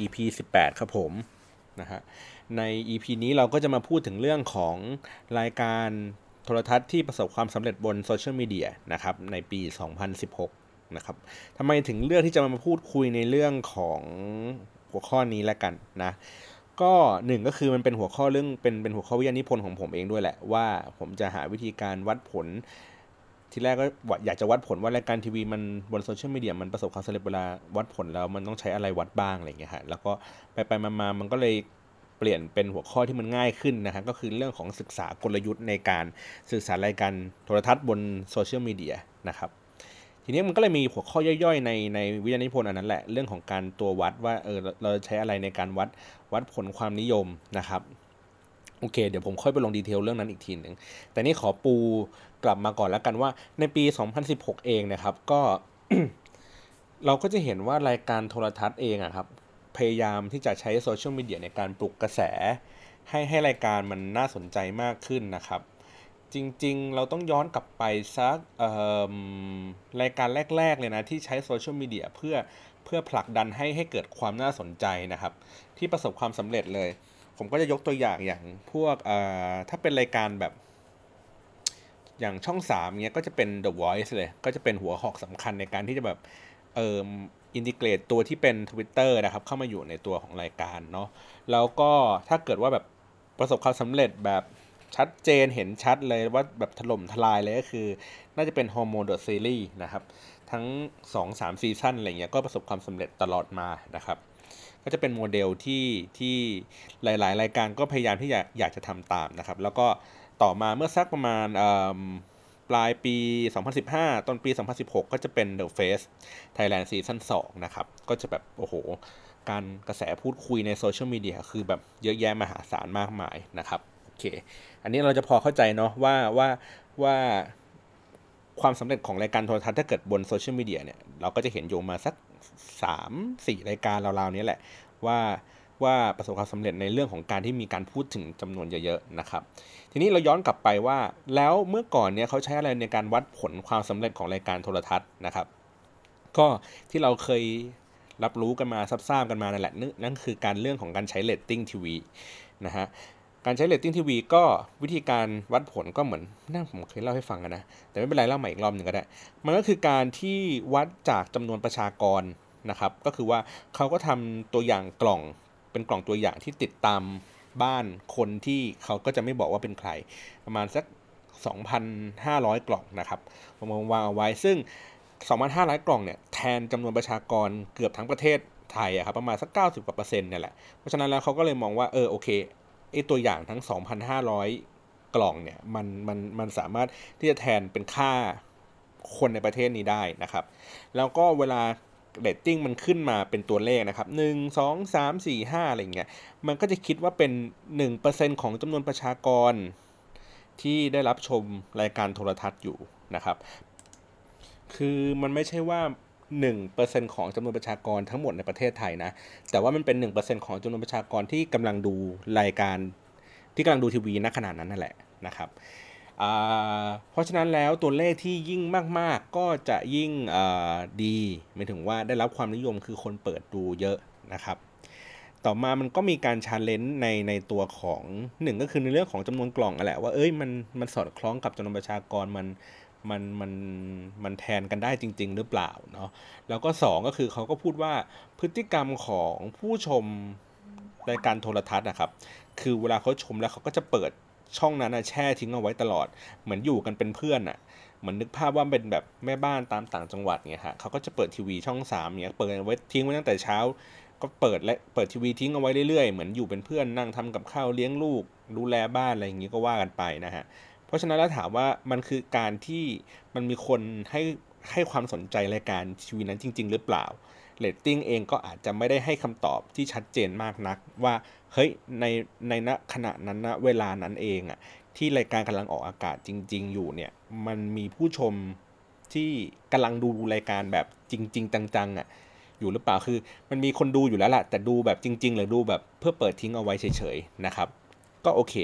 EP 18 ครับผมนะฮะใน EP นี้เราก็จะมาพูดถึงเรื่องของรายการโทรทัศน์ที่ประสบความสำเร็จบนโซเชียลมีเดียนะครับในปี 2016 นะครับทำไมถึงเลือกที่จะมาพูดคุยในเรื่องของหัวข้อนี้แล้วกันนะก็หนึ่งก็คือมันเป็นหัวข้อเรื่องเป็นเป็นหัวข้อวิทยานิพนธ์ของผมเองด้วยแหละว่าผมจะหาวิธีการวัดผล ทีแรกก็อยากจะวัดผลว่ารายการทีวีมันบนโซเชียลมีเดียมันประสบความสำเร็จเวลาวัดผลแล้วมันต้องใช้อะไรวัดบ้างอะไรอย่างเงี้ยฮะแล้วก็ไปไปมามันก็เลยเปลี่ยนเป็นหัวข้อที่มันง่ายขึ้นนะฮะก็คือเรื่องของศึกษากลยุทธ์ในการสื่อสารรายการโทรทัศน์บนโซเชียลมีเดียนะครับทีนี้มันก็เลยมีหัวข้อย่อยๆในในวิทยานิพนธ์อันนั้นแหละเรื่องของการตัววัดว่าเออเราใช้อะไรในการวัดวัดผลความนิยมนะครับ โอเคเดี๋ยวผมค่อยไปลง detail เรื่องนั้นอีกทีหนึ่งแต่นี่ขอปูกลับมาก่อนแล้วกันว่าในปี 2016 เองนะครับ ก็เราก็จะเห็นว่ารายการโทรทัศน์เองอะครับ พยายามที่จะใช้โซเชียลมีเดียในการปลุกกระแส ให้ให้รายการมันน่าสนใจมากขึ้นนะครับ จริงๆ เราต้องย้อนกลับไปสักรายการแรก ๆ เลยนะ ที่ใช้โซเชียลมีเดียเพื่อเพื่อผลักดันให้ให้เกิดความน่าสนใจนะครับ ที่ประสบความสำเร็จเลย ผมก็จะยกตัวอย่างอย่างพวกถ้าเป็นรายการแบบ อย่างช่อง3เนี้ยก็จะเป็น The Voice เลย ก็จะเป็นหัวหอกสำคัญในการที่จะแบบเอ่อ integrate ตัวที่เป็น Twitter นะครับ เข้ามาอยู่ในตัวของรายการเนาะแล้วก็ถ้าเกิดว่าแบบประสบความสำเร็จแบบชัดเจนเห็นชัดเลยว่าแบบถล่มทลายเลยก็คือ น่าจะเป็น Hormones The Series นะครับ ทั้ง 2-3ซีซั่นอะไรเงี้ยก็ประสบความสำเร็จตลอดมานะครับ ก็จะเป็นโมเดลที่ที่หลาย ๆ รายการก็พยายามที่อยากอยากจะทำตามนะครับ แล้วก็ต่อมาเมื่อสักประมาณปลายปี 2015 ต้นปี 2016 ก็จะเป็น The Face Thailand Season 2 นะครับ ก็จะแบบ โอ้โห การกระแสพูดคุยในโซเชียลมีเดียคือแบบเยอะแยะมหาศาลมากมายนะครับ โอเค อันนี้เราจะพอเข้าใจเนาะว่าว่าว่าความสำเร็จของรายการโทรทัศน์ถ้าเกิดบนโซเชียลมีเดียเนี่ย เราก็จะเห็นอยู่มาสัก 3-4รายการราวๆนี้แหละ ว่าว่าประสบความสำเร็จในเรื่องของการที่มีการพูดถึงจำนวนเยอะๆนะครับ ทีนี้เราย้อนกลับไปว่า แล้วเมื่อก่อนเนี่ยเขาใช้อะไรในการวัดผลความสำเร็จของรายการโทรทัศน์นะครับ ก็ที่เราเคยรับรู้กันมาซับซ้ำกันมานั่นแหละนั่นคือการเรื่องของการใช้เรตติ้งทีวีนะฮะ การใช้เรตติ้งทีวีก็วิธีการวัดผลก็เหมือนที่ผมเคยเล่าให้ฟังกันนะ แต่ไม่เป็นไรเล่าใหม่อีกรอบหนึ่งก็ได้ มันก็คือการที่วัดจากจำนวนประชากรนะครับ ก็คือว่าเขาก็ทำตัวอย่างกล่องเป็นกล่องตัวอย่างที่ติดตามบ้านคนที่เขาก็จะไม่บอกว่าเป็นใคร ประมาณสัก 2,500 กล่องนะครับผมวางเอาไว้ซึ่ง 2,500 กล่องเนี่ยแทนจำนวนประชากรเกือบทั้งประเทศไทยอะครับประมาณสัก 90กว่าเปอร์เซ็นต์เนี่ยแหละเพราะฉะนั้นแล้วเขาก็เลยมองว่าเออโอเค ไอตัวอย่างทั้ง 2,500 กล่องเนี่ยมันมันมันสามารถที่จะแทนเป็นค่าคนในประเทศนี้ได้นะครับ แล้วก็เวลาเรตติ้งมันขึ้นมาเป็นตัวเลขนะครับหนึ่งสองสามสี่ห้าอะไรเงี้ย มันก็จะคิดว่าเป็นหนึ่งเปอร์เซ็นของจำนวนประชากรที่ได้รับชมรายการโทรทัศน์อยู่นะครับ คือมันไม่ใช่ว่า 1%ของจำนวนประชากรทั้งหมดในประเทศไทยนะ แต่ว่ามันเป็น 1%ของจำนวนประชากรที่กำลังดูรายการที่กำลังดูทีวีณขณะนั้นนั่นแหละนะครับเพราะฉะนั้นแล้วตัวเลขที่ยิ่งมาก ๆ ก็จะยิ่งดีหมายถึงว่าได้รับความนิยมคือคนเปิดดูเยอะนะครับ ต่อมามันก็มีการ challenge ในในตัวของหนึ่งก็คือในเรื่องของจำนวนกล่องอะแหละว่าเอ้ยมันมันสอดคล้องกับจำนวนประชากรมัน มันมันมันแทนกันได้จริง ๆ หรือเปล่าเนาะแล้วก็ 2 ก็คือเขาก็พูดว่าพฤติกรรมของผู้ชมรายการโทรทัศน์นะครับ คือเวลาเขาชมแล้วเขาก็จะเปิดช่องนั้นนะแช่ทิ้งเอาไว้ตลอด เหมือนอยู่กันเป็นเพื่อนอะ่ะเหมือนนึกภาพว่าเป็นแบบแม่บ้านตามต่างจังหวัดเนี่ยฮะเขาก็จะเปิดทีวีช่อง3เนี่ยเปิดไว้ทิ้งไว้ตั้งแต่เช้า ก็เปิดและเปิดทีวีทิ้งเอาไว้เรื่อยๆ เหมือนอยู่เป็นเพื่อนนั่งทำกับข้าวเลี้ยงลูกดูแลบ้านอะไรอย่างนี้ก็ว่ากันไปนะฮะ เพราะฉะนั้นแล้วถามว่ามันคือการที่มันมีคนให้ให้ความสนใจรายการทีวีนั้นจริง ๆ หรือเปล่าเรตติ้งเองก็อาจจะไม่ได้ให้คำตอบที่ชัดเจนมากนัก ว่าเฮ้ยในในณขณะนั้นณเวลานั้นเองอะที่รายการกำลังออกอากาศจริง ๆ อยู่เนี่ยมันมีผู้ชมที่กำลังดูรายการแบบจริง ๆ จังๆอะ่ะอยู่หรือเปล่าคือมันมีคนดูอยู่แล้วแหละแต่ดูแบบจริง ๆ หรือดูแบบเพื่อเปิดทิ้งเอาไว้เฉยๆนะครับ ก็โอเค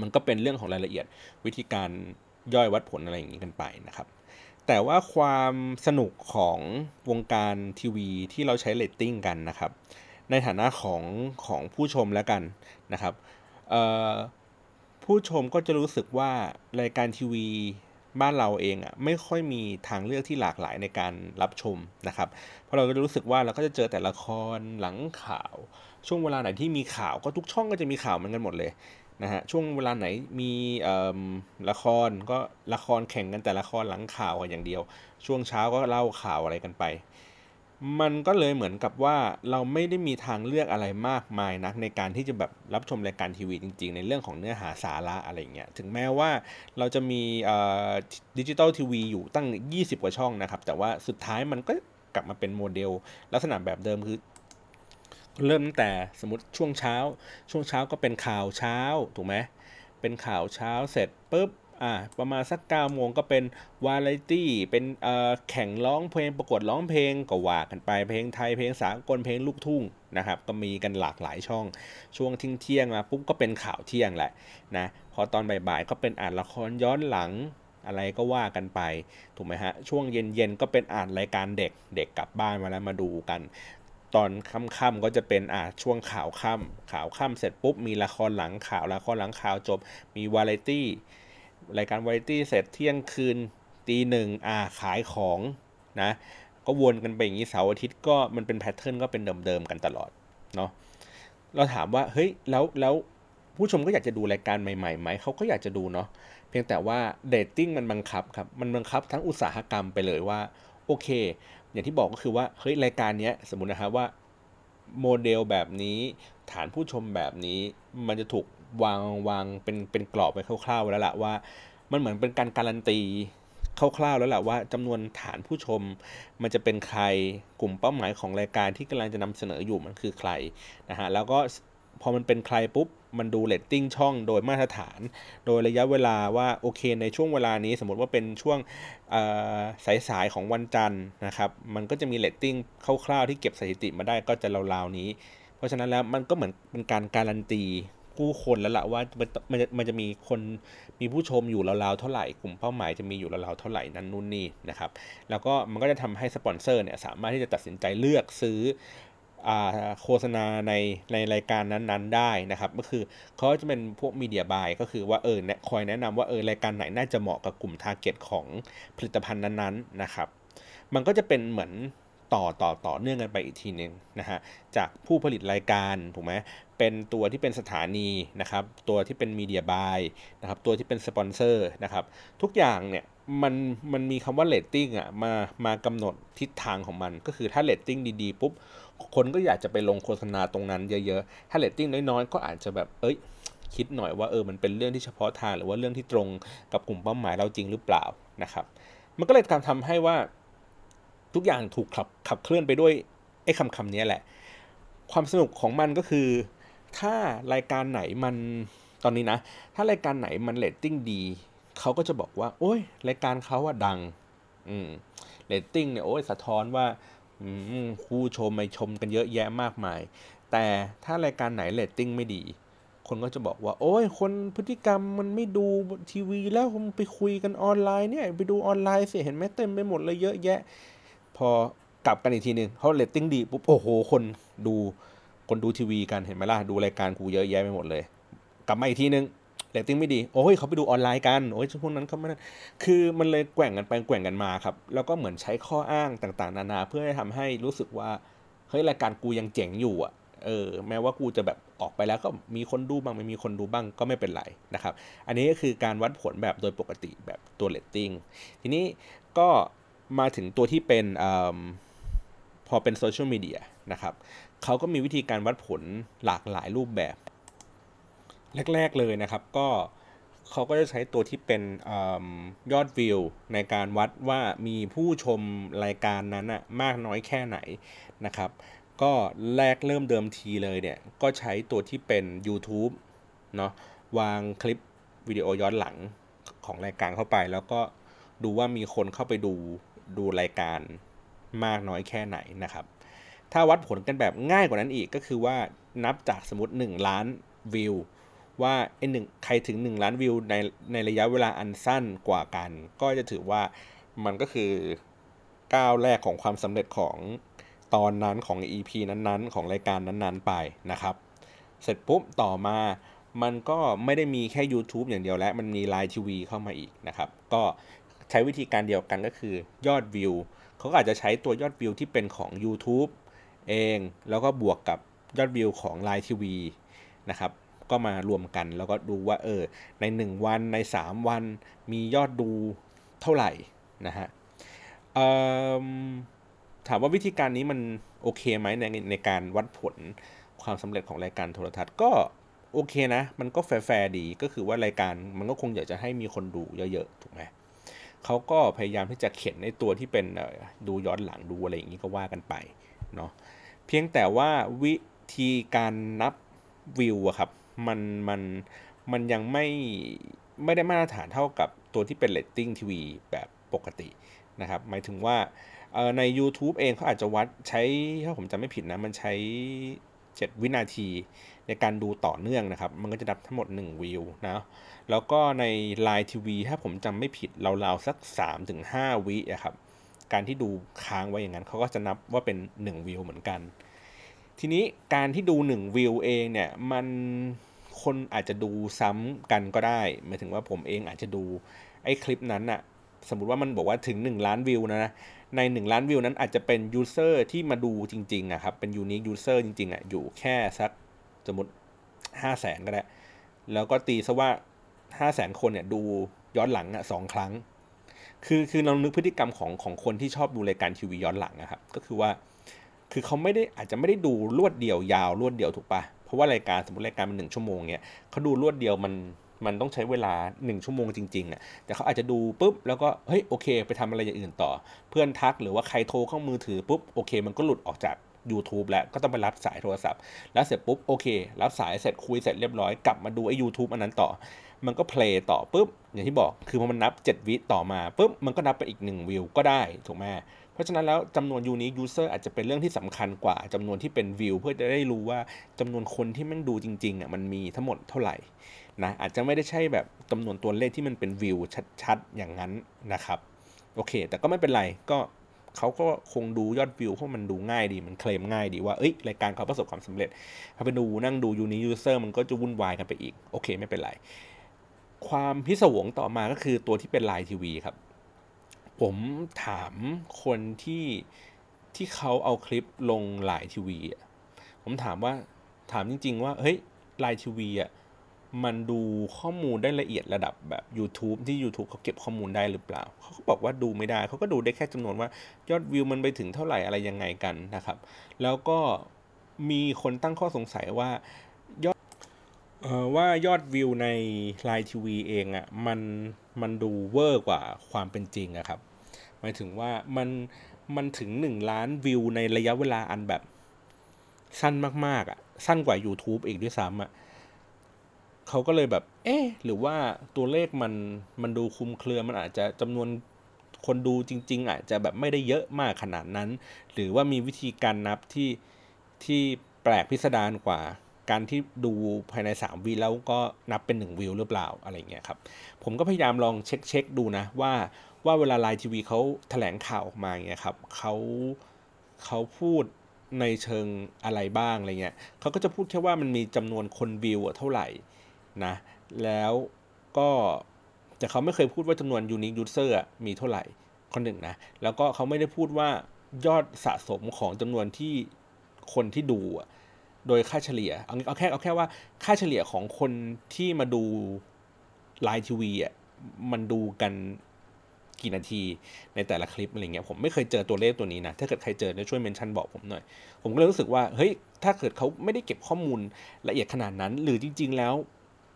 มันก็เป็นเรื่องของรายละเอียดวิธีการย่อยวัดผลอะไรอย่างนี้กันไปนะครับ แต่ว่าความสนุกของวงการทีวีที่เราใช้เรตติ้งกันนะครับ ในฐานะของของผู้ชมแล้วกันนะครับผู้ชมก็จะรู้สึกว่ารายการทีวีบ้านเราเองอะ่ะไม่ค่อยมีทางเลือกที่หลากหลายในการรับชมนะครับ เพราะเราก็รู้สึกว่าเราก็จะเจอแต่ละครหลังข่าว ช่วงเวลาไหนที่มีข่าวก็ทุกช่องก็จะมีข่าวเหมือนกันหมดเลย นะฮะช่วงเวลาไหนมีละครก็ละครแข่งกันแต่ละครหลังข่าวกันอย่างเดียว ช่วงเช้าก็เล่าข่าวอะไรกันไป มันก็เลยเหมือนกับว่าเราไม่ได้มีทางเลือกอะไรมากมายนักในการที่จะแบบรับชมรายการทีวีจริง ๆ ในเรื่องของเนื้อหาสาระอะไรเงี้ยถึงแม้ว่าเราจะมีดิจิตอลทีวีอยู่ตั้ง 20 กว่าช่องนะครับ แต่ว่าสุดท้ายมันก็กลับมาเป็นโมเดล ลักษณะแบบเดิมคือ เริ่มตั้งแต่สมมติช่วงเช้า ช่วงเช้าก็เป็นข่าวเช้าถูกไหมเป็นข่าวเช้าเสร็จปุ๊บอ่าประมาณสัก9ก้าโมงก็เป็นวาไรตี้เป็นเอ่อแข่งร้องเพลงประกวดร้องเพลงก็ว่ากันไปเพลงไทยเพลงสากลเพลงลูกทุ่งนะครับก็มีกันหลากหลายช่องช่วงทิ้งเที่ยงมาปุ๊บก็เป็นข่าวเที่ยงแหละนะพอตอนบ่ายๆก็เป็นอ่านละครย้อนหลังอะไรก็ว่ากันไปถูกไหมฮะช่วงเย็นๆก็เป็นอ่านรายการเด็กเด็กกลับบ้านมาแล้วมาดูกัน ตอนค่ำๆก็จะเป็นอ่าช่วงข่าวค่ำข่าวค่ำเสร็จปุ๊บมีละครหลังข่าวละครหลังข่าวจบ มีวาไรตี้รายการวาไรตี้เสร็จเที่ยงคืนตีหนึ่งอ่าขายของนะก็วนกันไปอย่างนี้เสาร์อาทิตย์ก็มันเป็นแพทเทิร์นก็เป็นเดิมๆกันตลอดเนาะเราถามว่าเฮ้ยแล้วแล้วผู้ชมก็อยากจะดูรายการใหม่ๆไหมเขาก็อยากจะดูเนาะเพียงแต่ว่าเรตติ้งมันบังคับครับมันบังคับทั้งอุตสาหกรรมไปเลยว่าโอเค อย่างที่บอกก็คือว่าเฮ้ยรายการนี้สมมุตินะครับว่าโมเดลแบบนี้ฐานผู้ชมแบบนี้ มันจะถูกวางวางเป็นเป็นกรอบไปคร่าวๆแล้วล่ะว่า มันเหมือนเป็นการการันตีคร่าวๆแล้วแหละว่าจำนวนฐานผู้ชม มันจะเป็นใครกลุ่มเป้าหมายของรายการที่กำลังจะนำเสนออยู่มันคือใครนะฮะแล้วก็ พอมันเป็นใครปุ๊บ มันดูเรตติ้งช่องโดยมาตรฐาน โดยระยะเวลาว่าโอเคในช่วงเวลานี้สมมติว่าเป็นช่วงสายๆของวันจันทร์นะครับ มันก็จะมีเรตติ้งคร่าวๆที่เก็บสถิติมาได้ก็จะราวๆนี้ เพราะฉะนั้นแล้วมันก็เหมือนเป็นการการันตีผู้คนแล้วละว่ามันมันจะมันจะมีคนมีผู้ชมอยู่ราวๆเท่าไหร่กลุ่มเป้าหมายจะมีอยู่ราวๆเท่าไหร่นั้นนู่นนี่นะครับ แล้วก็มันก็จะทำให้สปอนเซอร์เนี่ยสามารถที่จะตัดสินใจเลือกซื้อ โฆษณาในในรายการนั้นๆได้นะครับ ก็คือเขาจะเป็นพวก media buy ก็คือว่าเออคอยแนะนำว่าเออรายการไหนน่าจะเหมาะกับกลุ่ม target ของผลิตภัณฑ์นั้นๆนะครับ มันก็จะเป็นเหมือนต่อต่อต่อเนื่องกันไปอีกทีหนึ่งนะฮะจากผู้ผลิตรายการถูกไหมเป็นตัวที่เป็นสถานีนะครับ ตัวที่เป็น media buy นะครับ ตัวที่เป็นสปอนเซอร์นะครับ ทุกอย่างเนี่ยมันมันมีคำว่าเรตติ้งอะมามากำหนดทิศทางของมัน ก็คือถ้าเรตติ้งดีๆปุ๊บ คนก็อยากจะไปลงโฆษณาตรงนั้นเยอะๆถ้าเรตติ้งน้อยๆ ก็อาจจะแบบเอ้ยคิดหน่อยว่าเออมันเป็นเรื่องที่เฉพาะทางหรือว่าเรื่องที่ตรงกับกลุ่มเป้าหมายเราจริงหรือเปล่านะครับ มันก็เลยทำให้ว่าทุกอย่างถูกขับขับเคลื่อนไปด้วยไอ้คำคำนี้แหละ ความสนุกของมันก็คือ ถ้ารายการไหนมันตอนนี้นะ ถ้ารายการไหนมันเรตติ้งดีเขาก็จะบอกว่า โอ้ยรายการเขาว่าดัง อืมเรตติ้งเนี่ยโอ้ยสะท้อนว่า ผู้ชมไปชมกันเยอะแยะมากมาย แต่ถ้ารายการไหนเรตติ้งไม่ดี คนก็จะบอกว่า โอ้ย คนพฤติกรรมมันไม่ดูทีวีแล้วมันไปคุยกันออนไลน์เนี่ย ไปดูออนไลน์สิเห็นไหมเต็มไปหมดเลยเยอะแยะ พอกลับกันอีกทีหนึ่งเขาเรตติ้งดีปุ๊บโอ้โห คนดูคนดูทีวีกันเห็นไหมล่ะดูรายการกูเยอะแยะไปหมดเลย กลับมาอีกทีนึง เรตติ้งไม่ดี โอ้ยเขาไปดูออนไลน์กัน โอ้ยพวกนั้นเขาไม่คือมันเลยแกว่งกันไปแกว่งกันมาครับ แล้วก็เหมือนใช้ข้ออ้างต่างๆ นานา เพื่อให้ทำให้รู้สึกว่า เฮ้ยรายการกูยังเจ๋งอยู่อะ เออ แม้ว่ากูจะแบบออกไปแล้วก็มีคนดูบ้างไม่มีคนดูบ้างก็ไม่เป็นไรนะครับ อันนี้ก็คือการวัดผลแบบโดยปกติแบบตัวเรตติ้ง ทีนี้ก็มาถึงตัวที่เป็นเออพอเป็นโซเชียลมีเดียนะครับเขาก็มีวิธีการวัดผลหลากหลายรูปแบบ แรก ๆเลยนะครับ ก็เขาก็จะใช้ตัวที่เป็นอยอดวิวในการวัดว่ามีผู้ชมรายการนั้นอะมากน้อยแค่ไหนนะครับ ก็แรกเริ่มเดิมทีเลยเนี่ย ก็ใช้ตัวที่เป็น YouTube เนาะวางคลิปวิดีโอย้อนหลังของรายการเข้าไป แล้วก็ดูว่ามีคนเข้าไปดูดูรายการมากน้อยแค่ไหนนะครับ ถ้าวัดผลกันแบบง่ายกว่านั้นอีกก็คือว่านับจากสมมติ 1 ล้านวิว ว่าไอ้หนึ่งใครถึง 1 ล้านวิวในในระยะเวลาอันสั้นกว่ากัน ก็จะถือว่ามันก็คือก้าวแรกของความสำเร็จของตอนนั้นของ EP นั้นๆ ของรายการนั้นๆไปนะครับ เสร็จปุ๊บต่อมามันก็ไม่ได้มีแค่ YouTube อย่างเดียวแล้ว มันมี Line TV เข้ามาอีกนะครับ ก็ใช้วิธีการเดียวกันก็คือยอดวิวเขาก็อาจจะใช้ตัวยอดวิวที่เป็นของ YouTube เอง แล้วก็บวกกับยอดวิวของ Line TV นะครับ ก็มารวมกัน แล้วก็ดูว่าเออใน 1 วันใน 3 วันมียอดดูเท่าไหร่นะฮะถามว่าวิธีการนี้มันโอเคไหมในในการวัดผลความสำเร็จของรายการโทรทัศน์ก็โอเคนะ มันก็แฟร์ดีก็คือว่ารายการมันก็คงอยากจะให้มีคนดูเยอะๆถูกไหมเขาก็พยายามที่จะเข็นในตัวที่เป็นดูย้อนหลังดูอะไรอย่างนี้ก็ว่ากันไปเนาะเพียงแต่ว่าวิธีการนับวิวอะครับ มันมันมันยังไม่ไม่ได้มาตรฐานเท่ากับตัวที่เป็นเรตติ้งทีวีแบบปกตินะครับ หมายถึงว่าใน YouTube เองเขาอาจจะวัดใช้ถ้าผมจำไม่ผิดนะ มันใช้ 7 วินาทีในการดูต่อเนื่องนะครับ มันก็จะนับทั้งหมด 1 วิวนะ แล้วก็ใน Line TV ถ้าผมจำไม่ผิดราวๆสัก 3-5 วิอะครับ การที่ดูค้างไว้อย่างนั้นเขาก็จะนับว่าเป็น 1 วิวเหมือนกัน ทีนี้การที่ดู1วิวเองเนี่ยมันคนอาจจะดูซ้ำกันก็ได้หมายถึงว่าผมเองอาจจะดูไอ้คลิปนั้นอะสมมติว่ามันบอกว่าถึง 1 ล้านวิวนะใน 1 ล้านวิวนั้นอาจจะเป็น user ที่มาดูจริงๆอะครับเป็น unique user จริงๆอะอยู่แค่สักสมมติห้าแสนก็ได้ แล้วก็ตีซะว่าห้าแสนคนเนี่ยดูย้อนหลังอะสองครั้ง คือคือเรานึกพฤติกรรมของของคนที่ชอบดูรายการทีวีย้อนหลังนะครับก็คือว่า คือเขาไม่ได้อาจจะไม่ได้ดูรวดเดียวยาวรวดเดียวถูกปะเพราะว่ารายการสมมติรายการมันหนึ่งชั่วโมงเนี่ยเขาดูรวดเดียวมันมันต้องใช้เวลา 1 ชั่วโมงจริงๆอะ แต่เขาอาจจะดูปุ๊บ แล้วก็เฮ้ยโอเค ไปทำอะไรอย่างอื่นต่อ เพื่อนทักหรือว่าใครโทรเข้ามือถือปุ๊บโอเค มันก็หลุดออกจาก YouTube แล้วก็ต้องไปรับสายโทรศัพท์ แล้วเสร็จปุ๊บโอเค รับสายเสร็จคุยเสร็จเรียบร้อยกลับมาดูไอ้ YouTube อันนั้นต่อ มันก็ play ต่อปุ๊บอย่างที่บอกคือพอมันนับ 7 วิต่อมาปุ๊บมันก็นับไปอีก 1 วิวก็ได้ถูกไหม เพราะฉะนั้นแล้วจำนวน unique user อาจจะเป็นเรื่องที่สำคัญกว่าจำนวนที่เป็นวิวเพื่อจะได้รู้ว่าจำนวนคนที่มันดูจริงๆอะมันมีทั้งหมดเท่าไหร่นะอาจจะไม่ได้ใช่แบบจำนวนตัวเลขที่มันเป็นวิวชัดๆอย่างนั้นนะครับโอเค แต่ก็ไม่เป็นไรก็เขาก็คงดูยอดวิวเพราะมันดูง่ายดีมันเคลมง่ายดีว่าเอ้ยรายการเขาประสบความสำเร็จถ้าไปดูนั่งดู unique user มันก็จะวุ่นวายกันไปอีก โอเคไม่เป็นไร ความพิศวงต่อมาก็คือตัวที่เป็น Line TV ครับ ผมถามคนที่ที่เขาเอาคลิปลง Line TV ผมถามว่าถามจริง ๆ ว่าเฮ้ย Line TV อะมันดูข้อมูลได้ละเอียดระดับแบบ YouTube ที่ YouTube เขาเก็บข้อมูลได้หรือเปล่า เขาก็บอกว่าดูไม่ได้ เขาก็ดูได้แค่จำนวนว่ายอดวิวมันไปถึงเท่าไหร่อะไรยังไงกันนะครับ แล้วก็มีคนตั้งข้อสงสัยว่ายอดว่ายอดวิวในไลน์ทีวีเองอะ่ะมัน มันดูเวอร์กว่าความเป็นจริงอะครับ หมายถึงว่ามันมันถึง 1 ล้านวิวในระยะเวลาอันแบบสั้นมากๆอะสั้นกว่า YouTube อีกด้วยซ้ำอะ่ะเขาก็เลยแบบ เอ๊หรือว่าตัวเลขมันมันดูคุมเครือมันอาจจะจำนวนคนดูจริง ๆ อาจจะแบบไม่ได้เยอะมากขนาดนั้น หรือว่ามีวิธีการนับที่ที่แปลกพิสดารกว่า การที่ดูภายใน 3วิแล้วก็นับเป็น 1 วิวหรือเปล่าอะไรเงี้ยครับ ผมก็พยายามลองเช็คเช็คดูนะว่าว่าเวลาไลน์ทีวีเขาแถลงข่าวออกมาเงี้ยครับเขาเขาพูดในเชิงอะไรบ้างอะไรเงี้ยเขาก็จะพูดแค่ว่ามันมีจำนวนคนวิวเท่าไหร่นะ แล้วก็แต่เขาไม่เคยพูดว่าจำนวน unique user มีเท่าไหร่คนหนึ่งนะ แล้วก็เขาไม่ได้พูดว่ายอดสะสมของจำนวนที่คนที่ดู โดยค่าเฉลี่ยเอาเอาแค่เอาแค่ว่าค่าเฉลี่ยของคนที่มาดูไลน์ทีวีอะมันดูกันกี่นาทีในแต่ละคลิปอะไรเงี้ยผมไม่เคยเจอตัวเลขตัวนี้นะ ถ้าเกิดใครเจอช่วยเมนชั่นบอกผมหน่อย ผมก็เลยรู้สึกว่าเฮ้ยถ้าเกิดเขาไม่ได้เก็บข้อมูลละเอียดขนาดนั้น หรือจริง ๆ แล้ว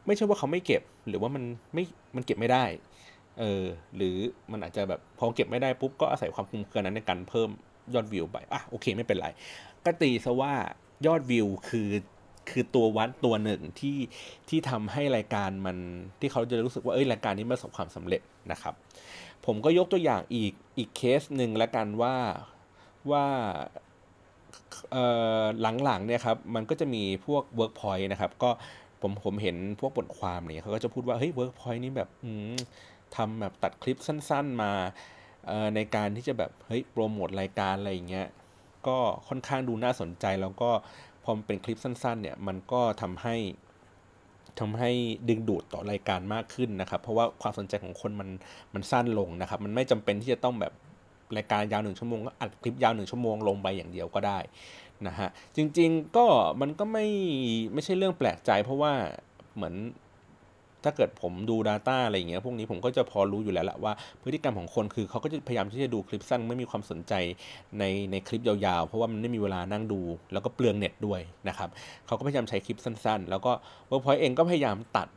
ไม่ใช่ว่าเขาไม่เก็บหรือว่ามันไม่มันเก็บไม่ได้เออหรือมันอาจจะแบบพอเก็บไม่ได้ปุ๊บก็อาศัยความคุ้มเครือนั้นในการเพิ่มยอดวิวไปอะโอเคไม่เป็นไรก็ตีซะว่า ยอดวิวคือคือตัววัดตัวหนึ่งที่ที่ทำให้รายการมันที่เขาจะรู้สึกว่าเอ้ยรายการนี้ประสบความสำเร็จนะครับ ผมก็ยกตัวอย่างอีกอีกเคสหนึ่งแล้วกันว่าว่าหลังๆเนี่ยครับมันก็จะมีพวก Workpoint นะครับก็ผมผมเห็นพวกบทความเนี่ยเขาก็จะพูดว่าเฮ้ยเวิร์กพอยต์นี้แบบทำแบบตัดคลิปสั้น ๆมาในการที่จะแบบเฮ้ยโปรโมทรายการอะไรอย่างเงี้ย ก็ค่อนข้างดูน่าสนใจ แล้วก็พอมเป็นคลิปสั้นๆเนี่ยมันก็ทำให้ทำให้ดึงดูดต่อรายการมากขึ้นนะครับ เพราะว่าความสนใจของคนมันมันสั้นลงนะครับ มันไม่จำเป็นที่จะต้องแบบรายการยาวหนึ่งชั่วโมงก็อัดคลิปยาวหนึ่งชั่วโมงลงไปอย่างเดียวก็ได้นะฮะจริงๆก็มันก็ไม่ไม่ใช่เรื่องแปลกใจ เพราะว่าเหมือน ถ้าเกิดผมดู Data อะไรอย่างเงี้ยพวกนี้ผมก็จะพอรู้อยู่แล้วละว่า พฤติกรรมของคนคือเขาก็จะพยายามที่จะดูคลิปสั้นไม่มีความสนใจในในคลิปยาวๆ เพราะว่ามันไม่มีเวลานั่งดู แล้วก็เปลืองเน็ตด้วยนะครับเขาก็พยายามใช้คลิปสั้น ๆ แล้วก็ Workpoint เองก็พยายามตัด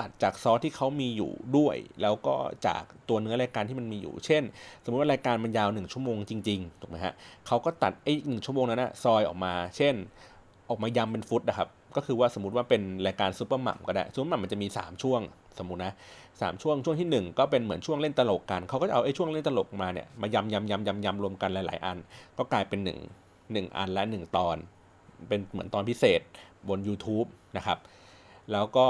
ตัดจากซอสที่เขามีอยู่ด้วย แล้วก็จากตัวเนื้อรายการที่มันมีอยู่ เช่น สมมติว่ารายการมันยาว 1 ชั่วโมงจริงๆถูกไหมฮะเขาก็ตัดไอ้หนึ่งชั่วโมงนั้นนะซอยออกมา เช่น ออกมายำเป็นฟุตนะครับ ก็คือว่าสมมติว่าเป็นรายการซูเปอร์มัมก็ได้ซูเปอร์มัมมันจะมี 3 ช่วงสมมตินะสามช่วงช่วงที่ 1 ก็เป็นเหมือนช่วงเล่นตลกกันเขาก็จะเอาไอ้ช่วงเล่นตลกมาเนี่ยมายำยำยำยำยำรวมกันหลาย ๆ อัน ก็กลายเป็น 1 1 อันและ 1 ตอน เป็นเหมือนตอนพิเศษบน YouTube นะครับ แล้วก็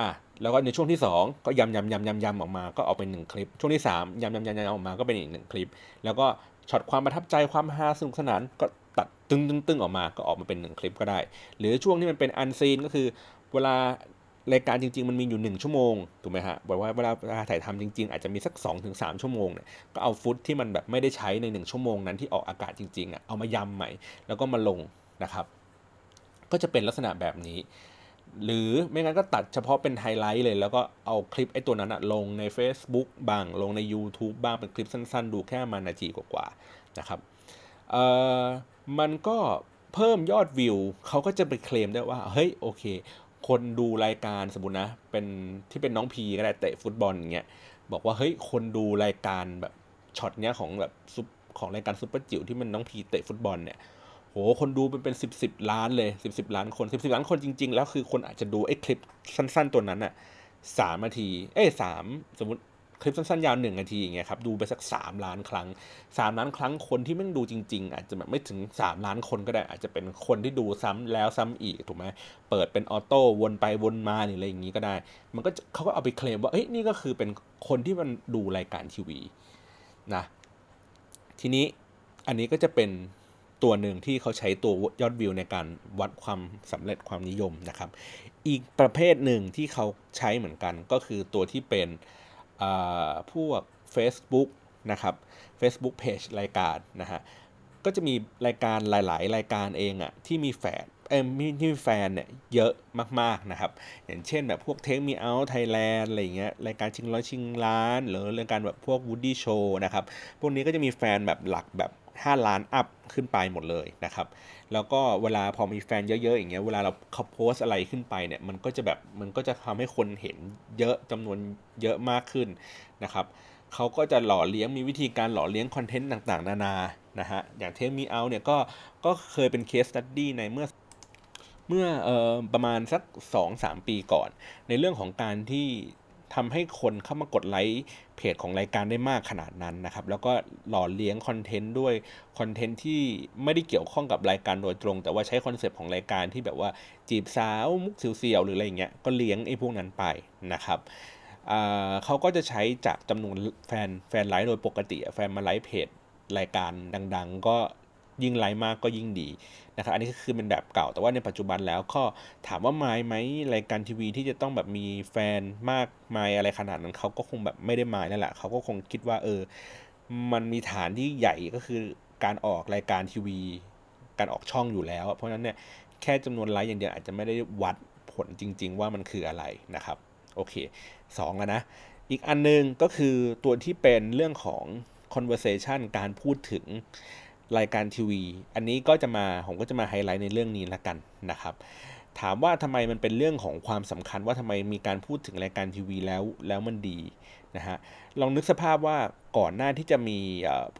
อะแล้วก็ในช่วงที่ 2 ก็ยำยำยำยำยำออกมาก็ออกเป็น1คลิป ช่วงที่3ยำยำยำยำออกมาก็เป็นอีกหนึ่งคลิป แล้วก็ช็อตความประทับใจความฮาสนุกสนานก็ ตัดตึ้งตึ้งตึ้งออกมาก็ออกมาเป็นหนึ่งคลิปก็ได้ หรือช่วงที่มันเป็นอันซีนก็คือ เวลารายการจริง ๆ มันมีอยู่ 1 ชั่วโมงถูกไหมฮะบอกว่าเวลาถ่ายทำจริง ๆ อาจจะมีสัก 2-3 ชั่วโมงเนี่ยก็เอาฟุตที่มันแบบไม่ได้ใช้ใน 1 ชั่วโมงนั้นที่ออกอากาศจริงๆอะเอามายำใหม่ แล้วก็มาลงนะครับ ก็จะเป็นลักษณะแบบนี้ หรือไม่งั้นก็ตัดเฉพาะเป็นไฮไลท์เลย แล้วก็เอาคลิปไอ้ตัวนั้นอะลงใน Facebook บ้างลงใน YouTube บ้างเป็นคลิปสั้น ๆ ดูแค่มานาทีกว่าๆนะครับเอ่อ มันก็เพิ่มยอดวิวเขาก็จะไปเคลมได้ว่า เฮ้ยโอเค คนดูรายการสมมตินะ เป็นที่เป็นน้องพีก็ได้เตะฟุตบอลอย่างเงี้ยบอกว่าเฮ้ยคนดูรายการแบบช็อตเนี้ยของแบบซุปของรายการซุปเปอร์จิ๋วที่มันน้องพีเตะฟุตบอลเนี่ยโหคนดูเป็นเป็นสิบสิบล้านเลยสิบสิบล้านคนสิบสิบล้านคนจริง ๆ แล้วคือคนอาจจะดูไอ้คลิปสั้น ๆ ตัวนั้นอะสามนาที เอ้สามสมมติ คลิปสั้นๆยาวหนึ่งนาทีอย่างเงี้ยครับดูไปสักสามล้านครั้งสามล้านครั้งคนที่ไม่ดูจริง ๆ อาจจะแบบไม่ถึงสามล้านคนก็ได้ อาจจะเป็นคนที่ดูซ้ำแล้วซ้ำอีกถูกไหมเปิดเป็นออโต้วนไปวนมาหรืออะไรอย่างงี้ก็ได้ มันก็เขาก็เอาไปเคลมว่าเฮ้ยนี่ก็คือเป็นคนที่มันดูรายการทีวีนะทีนี้อันนี้ก็จะเป็นตัวหนึ่งที่เขาใช้ตัวยอดวิวในการวัดความสำเร็จความนิยมนะครับ อีกประเภทหนึ่งที่เขาใช้เหมือนกันก็คือตัวที่เป็น พวก Facebook นะครับ Facebook Page รายการนะฮะก็จะมีรายการหลาย ๆ รายการเองอะที่มีแฟนเอ้มีที่มีแฟนเนี่ยเยอะมากๆนะครับ อย่างเช่นแบบพวก Take Me Out Thailand อะไรเงี้ยรายการชิงร้อยชิงล้าน หรือรายการแบบพวก Woody Show นะครับ พวกนี้ก็จะมีแฟนแบบหลักแบบ 5 ล้าน up ขึ้นไปหมดเลยนะครับ แล้วก็เวลาพอมีแฟนเยอะ ๆ อย่างเงี้ย เวลาเราเขาโพสต์อะไรขึ้นไปเนี่ย มันก็จะแบบ มันก็จะทำให้คนเห็นเยอะจำนวนเยอะมากขึ้นนะครับเขาก็จะหล่อเลี้ยงมีวิธีการหล่อเลี้ยงคอนเทนต์ต่างๆ นานา นะฮะ อย่าง Take Me Out เนี่ยก็ ก็เคยเป็น case study ในเมื่อ เมื่อออประมาณสัก 2-3 ปีก่อน ในเรื่องของการที่ ทำให้คนเข้ามากดไลค์เพจของรายการได้มากขนาดนั้นนะครับ แล้วก็หล่อเลี้ยงคอนเทนต์ด้วยคอนเทนต์ที่ไม่ได้เกี่ยวข้องกับรายการโดยตรง แต่ว่าใช้คอนเซปต์ของรายการที่แบบว่าจีบสาวมุกเสียวๆหรืออะไรเงี้ยก็เลี้ยงไอ้พวกนั้นไปนะครับเขาก็จะใช้จากจำนวนแฟนแฟนไลฟ์โดยปกติ แฟนมาไลฟ์เพจรายการดัง ๆ ก็ ยิ่งไลฟ์มากก็ยิ่งดีนะครับอันนี้ก็คือเป็นแบบเก่า แต่ว่าในปัจจุบันแล้วก็ถามว่าไม้ไหมรายการทีวีที่จะต้องแบบมีแฟนมากมายอะไรขนาดนั้นเขาก็คงแบบไม่ได้ไมายนั่นแหละเขาก็คงคิดว่าเออมันมีฐานที่ใหญ่ก็คือการออกรายการทีวี การออกช่องอยู่แล้ว เพราะฉะนั้นเนี่ยแค่จำนวนไลค์อย่างเดียวอาจจะไม่ได้วัดผลจริง ๆ ว่ามันคืออะไรนะครับโอเค2แล้วนะอีกอันนึงก็คือตัวที่เป็นเรื่องของ conversation การพูดถึง รายการทีวี อันนี้ก็จะมาผมก็จะมาไฮไลท์ในเรื่องนี้ละกันนะครับ ถามว่าทำไมมันเป็นเรื่องของความสำคัญว่าทำไมมีการพูดถึงรายการทีวีแล้วแล้วมันดีนะฮะลองนึกสภาพว่าก่อนหน้าที่จะมี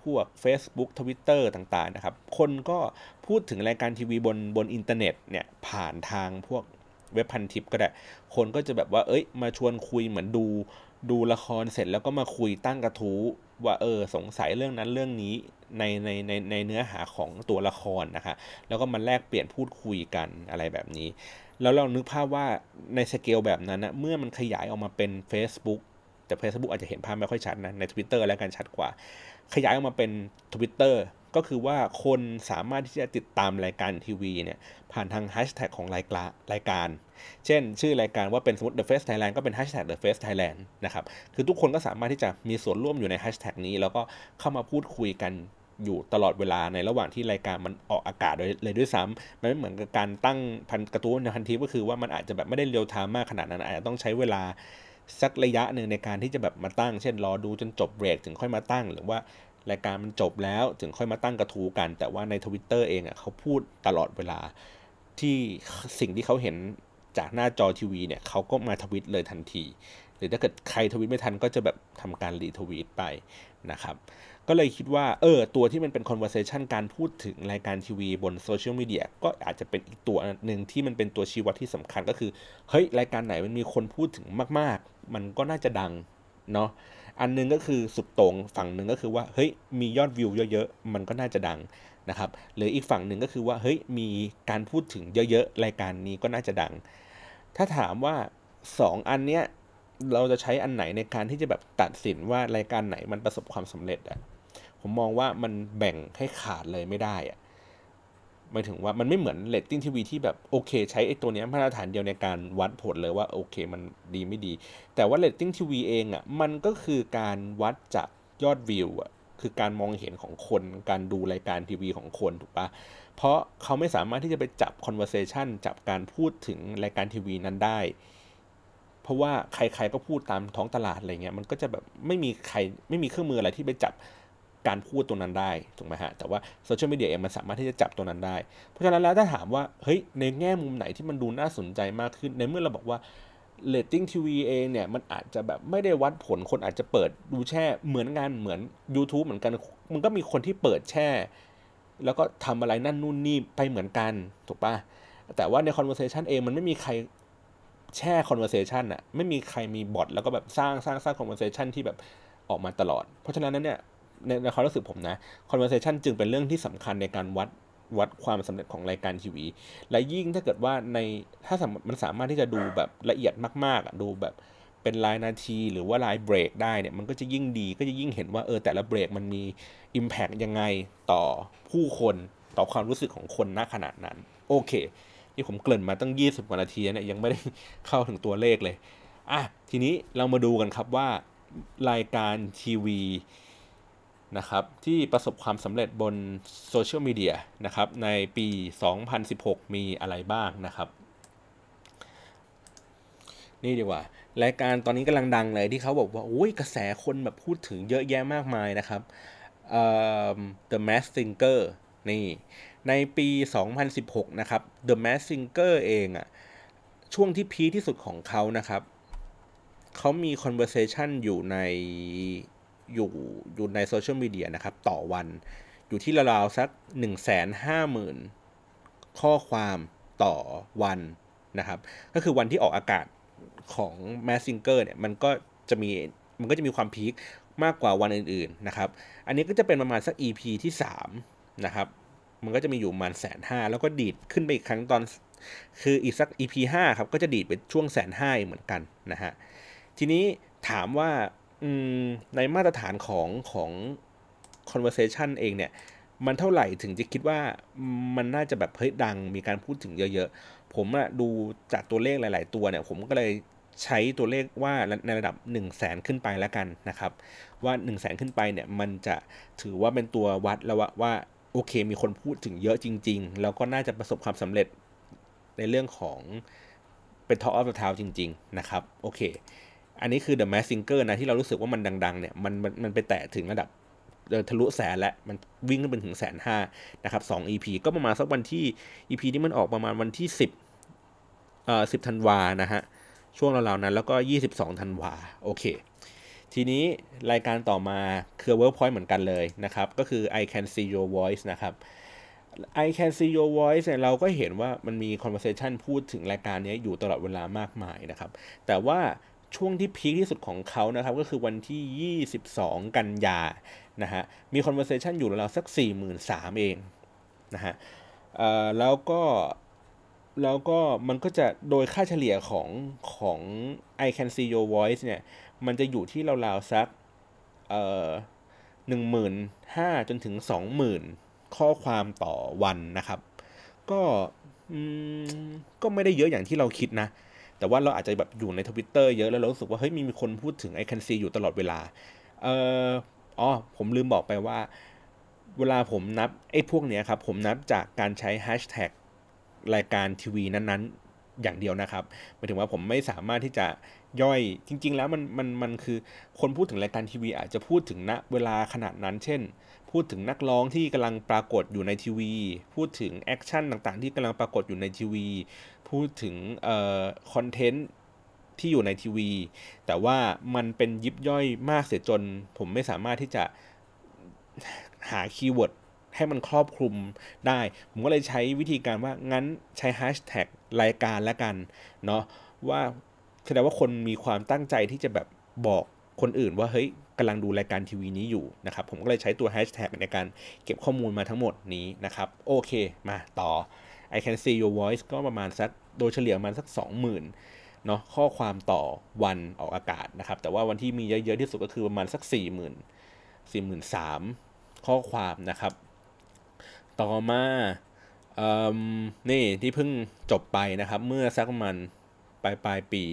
พวก Facebook Twitter ต่างๆนะครับ คนก็พูดถึงรายการทีวีบนบนอินเทอร์เน็ตเนี่ยผ่านทางพวกเว็บ Pantip ก็ได้ คนก็จะแบบว่า เอ้ย มาชวนคุยเหมือนดู ดูละครเสร็จแล้วก็มาคุยตั้งกระทู้ ว่าเออสงสัยเรื่องนั้นเรื่องนี้ในในในในเนื้อหาของตัวละครนะคะแล้วก็มันแลกเปลี่ยนพูดคุยกันอะไรแบบนี้ แล้วเรานึกภาพว่าในสเกลแบบนั้นนะเมื่อมันขยายออกมาเป็น Facebook แต่ Facebook อาจจะเห็นภาพไม่ค่อยชัดนะใน Twitter แล้วกันชัดกว่า ขยายออกมาเป็น Twitter ก็คือว่าคนสามารถที่จะติดตามรายการทีวีเนี่ยผ่านทางแฮชแท็กของรายการรายการ เช่น ชื่อรายการว่าเป็นสมมติ The Face Thailand ก็เป็นแฮชแท็ก The Face Thailand นะครับ คือทุกคนก็สามารถที่จะมีส่วนร่วมอยู่ในแฮชแท็กนี้ แล้วก็เข้ามาพูดคุยกันอยู่ตลอดเวลาในระหว่างที่รายการมันออกอากาศเลยด้วยซ้ำมันไม่เหมือนกับการตั้งพันกระตุ้นในทันทีก็คือว่ามันอาจจะแบบไม่ได้เร็วทามมากขนาดนั้นอาจจะต้องใช้เวลาสักระยะหนึ่งในการที่จะแบบมาตั้ง เช่นรอดูจนจบเบรกถึงค่อยมาตั้ง หรือว่า รายการมันจบแล้วถึงค่อยมาตั้งกระทูกัน แต่ว่าในทวิตเตอร์เองอะเขาพูดตลอดเวลาที่สิ่งที่เขาเห็นจากหน้าจอทีวีเนี่ยเขาก็มาทวิตเลยทันที หรือถ้าเกิดใครทวิตไม่ทันก็จะแบบทำการรีทวิตไปนะครับ ก็เลยคิดว่าเออตัวที่มันเป็น conversation การพูดถึงรายการทีวีบนโซเชียลมีเดียก็อาจจะเป็นอีกตัวหนึ่งที่มันเป็นตัวชี้วัดที่สำคัญก็คือ เฮ้ย รายการไหนมันมีคนพูดถึงมาก ๆ มันก็น่าจะดังเนาะ อันนึงก็คือสุดตรงฝั่งหนึ่งก็คือว่าเฮ้ยมียอดวิวเยอะๆ มันก็น่าจะดังนะครับหรืออีกฝั่งหนึ่งก็คือว่าเฮ้ยมีการพูดถึงเยอะๆ รายการนี้ก็น่าจะดัง ถ้าถามว่า 2 อันเนี้ยเราจะใช้อันไหนในการที่จะแบบตัดสินว่ารายการไหนมันประสบความสำเร็จอะผมมองว่ามันแบ่งให้ขาดเลยไม่ได้อะ หมายถึงว่ามันไม่เหมือนเรตติ้งทีวีที่แบบโอเค ใช้ไอ้ตัวนี้มาตรฐานเดียวในการวัดผลเลยว่าโอเคมันดีไม่ดี แต่ว่าเรตติ้งทีวีเองอะ่ะมันก็คือการวัดจากยอดวิวอะคือการมองเห็นของคน การดูรายการทีวีของคนถูกปะเพราะเขาไม่สามารถที่จะไปจับ conversation จับการพูดถึงรายการทีวีนั้นได้ เพราะว่าใครๆก็พูดตามท้องตลาดอะไรเงี้ยมันก็จะแบบไม่มีใครไม่มีเครื่องมืออะไรที่ไปจับ การพูดตรงนั้นได้ถูกไหมฮะแต่ว่าโซเชียลมีเดียเองมันสามารถที่จะจับตรงนั้นได้ เพราะฉะนั้นแล้วถ้าถามว่าเฮ้ยในแง่มุมไหนที่มันดูน่าสนใจมากขึ้น ในเมื่อเราบอกว่าเรตติ้งทีวีเองเนี่ยมันอาจจะแบบไม่ได้วัดผลคนอาจจะเปิดดูแช่เหมือนงานเหมือน YouTube เหมือนกัน มันก็มีคนที่เปิดแช่ แล้วก็ทำอะไรนั่นนู่นนี่ไปเหมือนกันถูกปะแต่ว่าใน conversation เองมันไม่มีใครแช่ conversation อะไม่มีใครมีบอทแล้วก็แบบสร้างสร้างสร้าง conversation ที่แบบออกมาตลอด เพราะฉะนั้นเนี่ย ในในความรู้สึกผมนะ conversation จึงเป็นเรื่องที่สำคัญในการวัดวัดความสำเร็จของรายการทีวี และยิ่งถ้าเกิดว่าในถ้ามันสามารถที่จะดูแบบละเอียดมากๆดูแบบเป็นรายนาทีหรือว่ารายเบรกได้เนี่ยมันก็จะยิ่งดีก็จะยิ่งเห็นว่าเออแต่ละเบรกมันมี Impact ยังไงต่อผู้คนต่อความรู้สึกของคนณขนาดนั้น โอเค นี่ผมเกริ่นมาตั้ง 20 กว่านาทีเนี่ยยังไม่ได้เข้าถึงตัวเลขเลยอะทีนี้เรามาดูกันครับว่ารายการทีวี นะครับที่ประสบความสำเร็จบนโซเชียลมีเดียนะครับในปี 2016 มีอะไรบ้างนะครับ นี่ดีกว่า รายการตอนนี้กำลังดังเลยที่เขาบอกว่าโอ้ยกระแสคนแบบพูดถึงเยอะแยะมากมายนะครับ The Mask Singer นี่ในปี 2016 นะครับ The Mask Singer เองอะช่วงที่พีที่สุดของเขานะครับ เขามี conversation อยู่ใน อยู่อยู่ในโซเชียลมีเดียนะครับ ต่อวันอยู่ที่ราวๆสัก 1 5 0 0 0 0 ข้อความต่อวันนะครับ ก็คือวันที่ออกอากาศของ Mass Singer เนี่ยมันก็จะมีมันก็จะมีความพีคมากกว่าวันอื่นๆนะครับ อันนี้ก็จะเป็นประมาณสัก EP ที่ 3 นะครับ มันก็จะมีอยู่ประมาณแสนห้าแล้วก็ดีดขึ้นไปอีกครั้งตอน คืออีกสัก EP 5 ครับ ก็จะดีดไปช่วงแสนห้าเหมือนกันนะฮะ ทีนี้ถามว่า ในมาตรฐานของของ conversation เองเนี่ย มันเท่าไหร่ถึงจะคิดว่ามันน่าจะแบบเฮ้ยดังมีการพูดถึงเยอะๆ ผมอะดูจากตัวเลขหลาย ๆ ตัวเนี่ย ผมก็เลยใช้ตัวเลขว่าในระดับ 1 0 0 0 0แสนขึ้นไปแล้วกันนะครับ ว่า 1 0 0 0 0แสนขึ้นไปเนี่ย มันจะถือว่าเป็นตัววัดแล้วว่าวาโอเค มีคนพูดถึงเยอะจริง ๆ แล้วก็น่าจะประสบความสำเร็จในเรื่องของเป็น Talk of the Town จริง ๆ นะครับ โอเค อันนี้คือ The Mask Singer นะที่เรารู้สึกว่ามันดังๆเนี่ยมันมันมันไปแตะถึงระดับทะลุแสนแล้วมันวิ่งขึ้นไปถึงแสนห้านะครับสอง EP ก็ประมาณสักวันที่ EP นี้มันออกประมาณวันที่สิบเอ่อสิบธันวานะฮะช่วงราวๆนั้นแล้วก็ยี่สิบสองธันวาโอเค ทีนี้รายการต่อมาคือ Workpoint เหมือนกันเลยนะครับ ก็คือ I Can See Your Voice นะครับ I Can See Your Voice เนี่ยเราก็เห็นว่ามันมี conversation พูดถึงรายการนี้อยู่ตลอดเวลามากมายนะครับ แต่ว่า ช่วงที่พีคที่สุดของเขานะครับ ก็คือวันที่ 22 กันยานะฮะมี conversation อยู่แล้วสัก 43,000 เองนะฮะแล้วก็แล้วก็มันก็จะโดยค่าเฉลี่ยของของ I can see your voice เนี่ย มันจะอยู่ที่ราวๆสักเอ่อหนึ่งหมื่นห้าจนถึงสองหมื่นข้อความต่อวันนะครับ ก็ก็ไม่ได้เยอะอย่างที่เราคิดนะ แต่ว่าเราอาจจะแบบอยู่ในทวิตเตอร์เยอะแล้วเรารู้สึกว่าเฮ้ยมีมีคนพูดถึงไอคันซีอยู่ตลอดเวลาเอ่ออ๋อผมลืมบอกไปว่า เวลาผมนับไอ้พวกเนี้ยครับ ผมนับจากการใช้แฮชแท็กรายการทีวีนั้นๆ อย่างเดียวนะครับหมายถึงว่าผมไม่สามารถที่จะย่อยจริง ๆ แล้วมันมันมันคือคนพูดถึงรายการทีวี อาจจะพูดถึงณเวลาขนาดนั้น เช่น พูดถึงนักร้องที่กำลังปรากฏอยู่ในทีวี พูดถึง action ต่างๆ ที่กำลังปรากฏอยู่ในทีวี พูดถึงเอ่อ content ที่อยู่ในทีวี แต่ว่ามันเป็นยิบย่อยมากเสียจน ผมไม่สามารถที่จะหา keyword ให้มันครอบคลุมได้ ผมก็เลยใช้วิธีการว่างั้นใช้แฮชแท็กรายการแล้วกันเนาะว่าแสดงว่าคนมีความตั้งใจที่จะแบบบอกคนอื่นว่าเฮ้ยกำลังดูรายการทีวีนี้อยู่นะครับ ผมก็เลยใช้ตัวแฮชแท็กในการเก็บข้อมูลมาทั้งหมดนี้นะครับ โอเค มาต่อ I can see your voice ก็ประมาณสักโดยเฉลี่ยประมาณสัก 20,000เนาะข้อความต่อวันออกอากาศนะครับ แต่ว่าวันที่มีเยอะๆที่สุดก็คือประมาณสัก 40,000 43,000 ข้อความนะครับ ต่อมาเอ่นี่ที่เพิ่งจบไปนะครับ เมื่อสักประมาณปลายปลายปี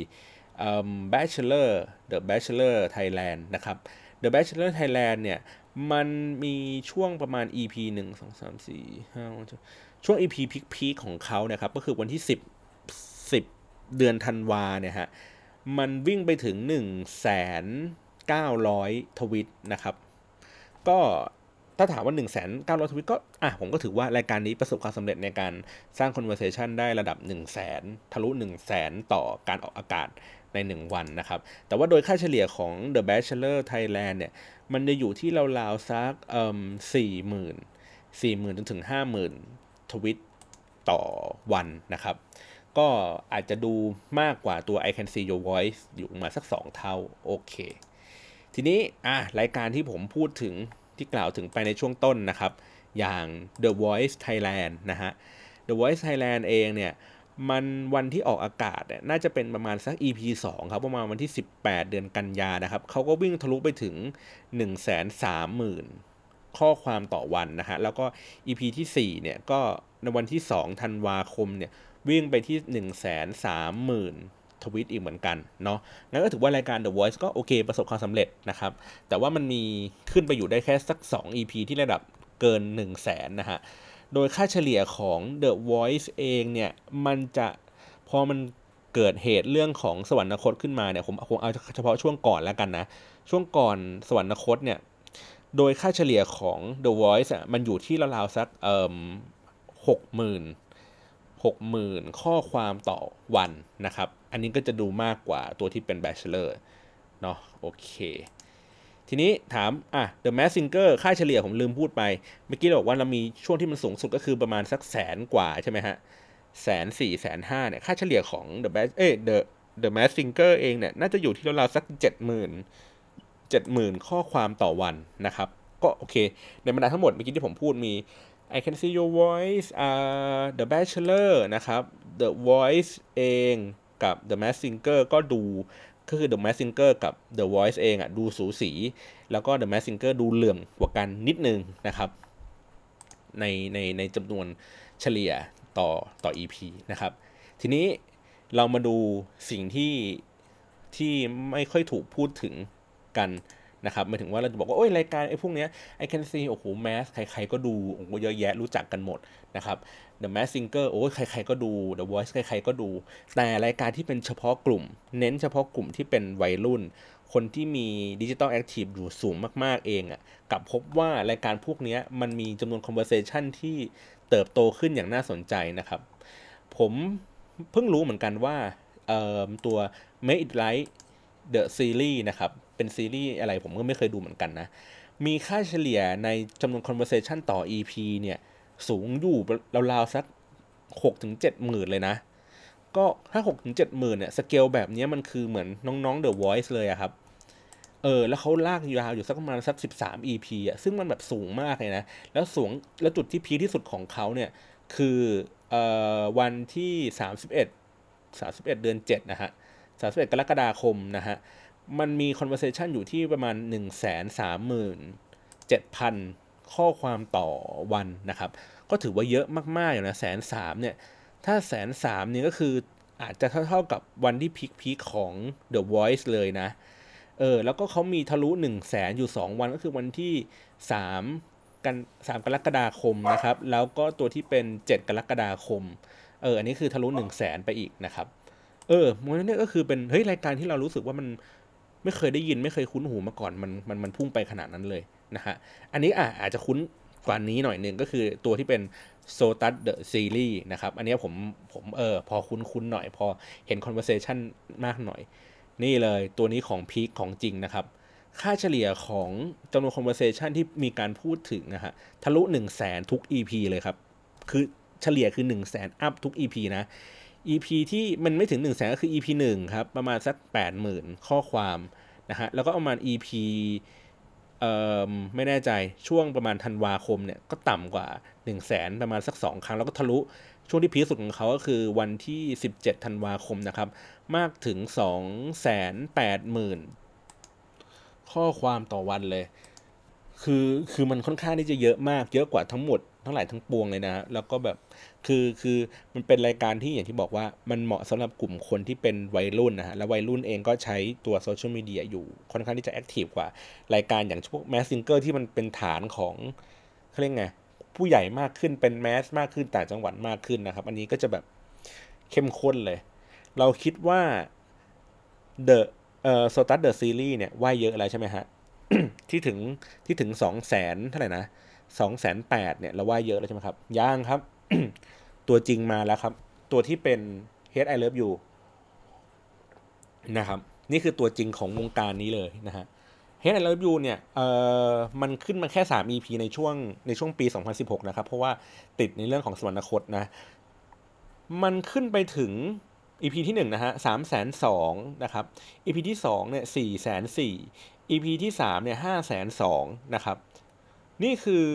Bachelor The Bachelor Thailand นะครับ The Bachelor Thailand เนี่ย มันมีช่วงประมาณ EP 1 2 3 4 5ช่วง EP พีคๆของเขานะครับก็คือวันที่ 10 10 เดือนธันวาเนี่ยฮะมันวิ่งไปถึง 1 9 0 0 ทวิตนะครับ ก็ถ้าถามว่า1นึ่งแสนเก้าร้อยทวิตก็อะผมก็ถือว่ารายการนี้ประสบความสำเร็จในการสร้าง conversation ได้ระดับ1นึ่งแสนทะลุ1นึ่งแสนต่อการออกอากาศใน 1 วันนะครับ แต่ว่าโดยค่าเฉลี่ยของ The Bachelor Thailand เนี่ย มันจะอยู่ที่ราวๆสักเอ่อสี่หมื่นสี่หมื่นจนถึงห้าหมื่น ทวิตต่อวันนะครับ ก็อาจจะดูมากกว่าตัว I Can See Your Voice อยู่มาสัก 2 เท่า โอเค ทีนี้อะรายการที่ผมพูดถึงที่กล่าวถึงไปในช่วงต้นนะครับ อย่าง The Voice Thailand นะฮะ The Voice Thailand เองเนี่ยมันวันที่ออกอากาศเนี่ยน่าจะเป็นประมาณสัก EP 2 ครับ ประมาณวันที่ 18 เดือนกันยานะครับ เขาก็วิ่งทะลุไปถึง 1 3 0 0 0 0 ข้อความต่อวันนะฮะ แล้วก็ EP ที่ 4 เนี่ยก็ในวันที่ 2 ธันวาคมเนี่ยวิ่งไปที่ 1 3 0 0 0 0 ทวิตอีกเหมือนกันเนาะ งั้นก็ถือว่ารายการ The Voice ก็โอเค ประสบความสำเร็จนะครับ แต่ว่ามันมีขึ้นไปอยู่ได้แค่สัก 2 EP ที่ระดับเกิน 1 0 0 0 0แสนนะฮะ โดยค่าเฉลี่ยของ The Voice เองเนี่ยมันจะพอมันเกิดเหตุเรื่องของสวรรคตขึ้นมาเนี่ยผมคงเอาเฉพาะช่วงก่อนแล้วกันนะ ช่วงก่อนสวรรคตเนี่ย โดยค่าเฉลี่ยของ The Voice อะมันอยู่ที่ราวๆสักเอ่อหกหมื่นหกหมื่นข้อความต่อวันนะครับ อันนี้ก็จะดูมากกว่าตัวที่เป็น Bachelor เนาะโอเค ทีนี้ถาม อะ The Mask Singer ค่าเฉลี่ยผมลืมพูดไป เมื่อกี้เราบอกว่าเรามีช่วงที่มันสูงสุดก็คือประมาณสักแสนกว่าใช่ไหมฮะแสนสี่แสนห้าเนี่ย ค่าเฉลี่ยของ The Mask เอ้ The The Mask Singer เองเนี่ย น่าจะอยู่ที่ราวๆสักเจ็ดหมื่น เจ็ดหมื่นข้อความต่อวันนะครับ ก็โอเค ในบรรดาทั้งหมดเมื่อกี้ที่ผมพูดมี I can see your voice uh, The Bachelor นะครับ The Voice เองกับ The Mask Singer ก็ดูก็คือ The Mask Singer กับ The Voice เองอะดูสูสี แล้วก็ The Mask Singer ดูเหลื่อมกว่ากันนิดนึงนะครับ ในในในจำนวนเฉลี่ยต่อต่อ EP นะครับ ทีนี้เรามาดูสิ่งที่ที่ไม่ค่อยถูกพูดถึง กันนะครับหมายถึงว่าเราจะบอกว่าโอ้ยรายการไอ้พวกเนี้ย I can see โอ้โหแมสใครๆก็ดูโอ้โหเยอะแยะรู้จักกันหมดนะครับ The Mask Singer โอ้ยใครๆก็ดู The Voice ใครๆก็ดู แต่รายการที่เป็นเฉพาะกลุ่ม เน้นเฉพาะกลุ่มที่เป็นวัยรุ่น คนที่มี digital active อยู่สูงมากๆเองอะ่ะกับพบว่ารายการพวกนี้มันมีจำนวน conversation ที่เติบโตขึ้นอย่างน่าสนใจนะครับ ผมเพิ่งรู้เหมือนกันว่าตัว Make It Right The Series นะครับ เป็นซีรีส์อะไรผมก็ไม่เคยดูเหมือนกันนะ มีค่าเฉลี่ยในจำนวน conversation ต่อ EP เนี่ย สูงอยู่ราวๆสัก6ถึง7หมื่นเลยนะ ก็ถ้า6ถึง7หมื่นเนี่ย สเกลแบบนี้มันคือเหมือนน้องๆ The Voice เลยอะครับ เออ แล้วเขาลากยาวอยู่สักประมาณสัก 13 EP อะซึ่งมันแบบสูงมากเลยนะ แล้วสูงแล้วจุดที่พีที่สุดของเขาเนี่ย คือเอ่อวันที่ 31 31 เดือน 7 นะฮะ 31 กรกฎาคมนะฮะ มันมี conversation อยู่ที่ประมาณ 1 3 7 0 0 0 ข้อความต่อวันนะครับ ก็ถือว่าเยอะมากๆอยู่นะแสนสามเนี่ย ถ้าแสนสามเนี่ยก็คืออาจจะเท่าๆกับวันที่พีคพีคของ The Voice เลยนะ เออ แล้วก็เขามีทะลุ1 0 0 0 0แสนอยู่ 2 วันก็คือวันที่ 3 กัน 3 กรกฎาคมนะครับ แล้วก็ตัวที่เป็น 7 กรกฎาคม เออ อันนี้คือทะลุ1 0 0 0 0แสนไปอีกนะครับ เออมันนี่ก็คือเป็น เฮ้ย รายการที่เรารู้สึกว่ามัน ไม่เคยได้ยินไม่เคยคุ้นหูมาก่อนมันมันมันพุ่งไปขนาดนั้นเลยนะฮะอันนี้อะอาจจะคุ้นกว่านี้หน่อยหนึ่งก็คือตัวที่เป็น s o t u s The Series นะครับ อันนี้ผมผมเออพอคุ้นๆหน่อยพอเห็น conversation มากหน่อย นี่เลยตัวนี้ของพีคของจริงนะครับ ค่าเฉลี่ยของจำนวน conversation ที่มีการพูดถึงนะฮะทะลุ1 0 0 0 0แสนทุก EP เลยครับ คือเฉลี่ยคือ1 0 0 0 0แสนอัพทุก EP นะ EP ที่มันไม่ถึง1 0 0 0 0แสนก็คือ EP 1 ครับ ประมาณสัก 80,000 ข้อความนะฮะ แล้วก็ประมาณ EP เอ่อไม่แน่ใจช่วงประมาณธันวาคมเนี่ย ก็ต่ำกว่า 1 0 0 0 0แสนประมาณสัก 2 ครั้ง แล้วก็ทะลุช่วงที่พีคสุดของเขาก็คือวันที่ 17 ธันวาคมนะครับ มากถึง 280,000ข้อความต่อวันเลย คือคือมันค่อนข้างที่จะเยอะมาก เยอะกว่าทั้งหมด ทั้งหลายทั้งปวงเลยนะ แล้วก็แบบคือคือมันเป็นรายการที่อย่างที่บอกว่ามันเหมาะสำหรับกลุ่มคนที่เป็นวัยรุ่นนะฮะแล้ววัยรุ่นเองก็ใช้ตัวโซเชียลมีเดียอยู่ค่อนข้างที่จะ active กว่ารายการอย่างพวก Mask Singer ที่มันเป็นฐานของเขาเรียกไงผู้ใหญ่มากขึ้นเป็น mass มากขึ้นต่างจังหวัดมากขึ้นนะครับ อันนี้ก็จะแบบเข้มข้นเลย เราคิดว่า The เอ่อ s o t u s The Series เนี่ยว่าเยอะอะไรใช่ไหมฮะที่ถึงที่ถึงสองแสนเท่าไหร่นะ สองแสนแปดเนี่ยเราว่าเยอะแล้วใช่ไหมครับย่างครับ ตัวจริงมาแล้วครับ ตัวที่เป็น Head I Love You นะครับ นี่คือตัวจริงของวงการนี้เลยนะฮะ Head I Love You เนี่ยเอ่อมันขึ้นมาแค่ 3 EP ในช่วงในช่วงปี 2016 นะครับ เพราะว่าติดในเรื่องของสวรรคตนะ มันขึ้นไปถึง EP ที่1นะฮะสามแสนสองนะครับ EP ที่2เนี่ยสี่แสนสี่ EP ที่3เนี่ยห้าแสนสองนะครับ นี่คือ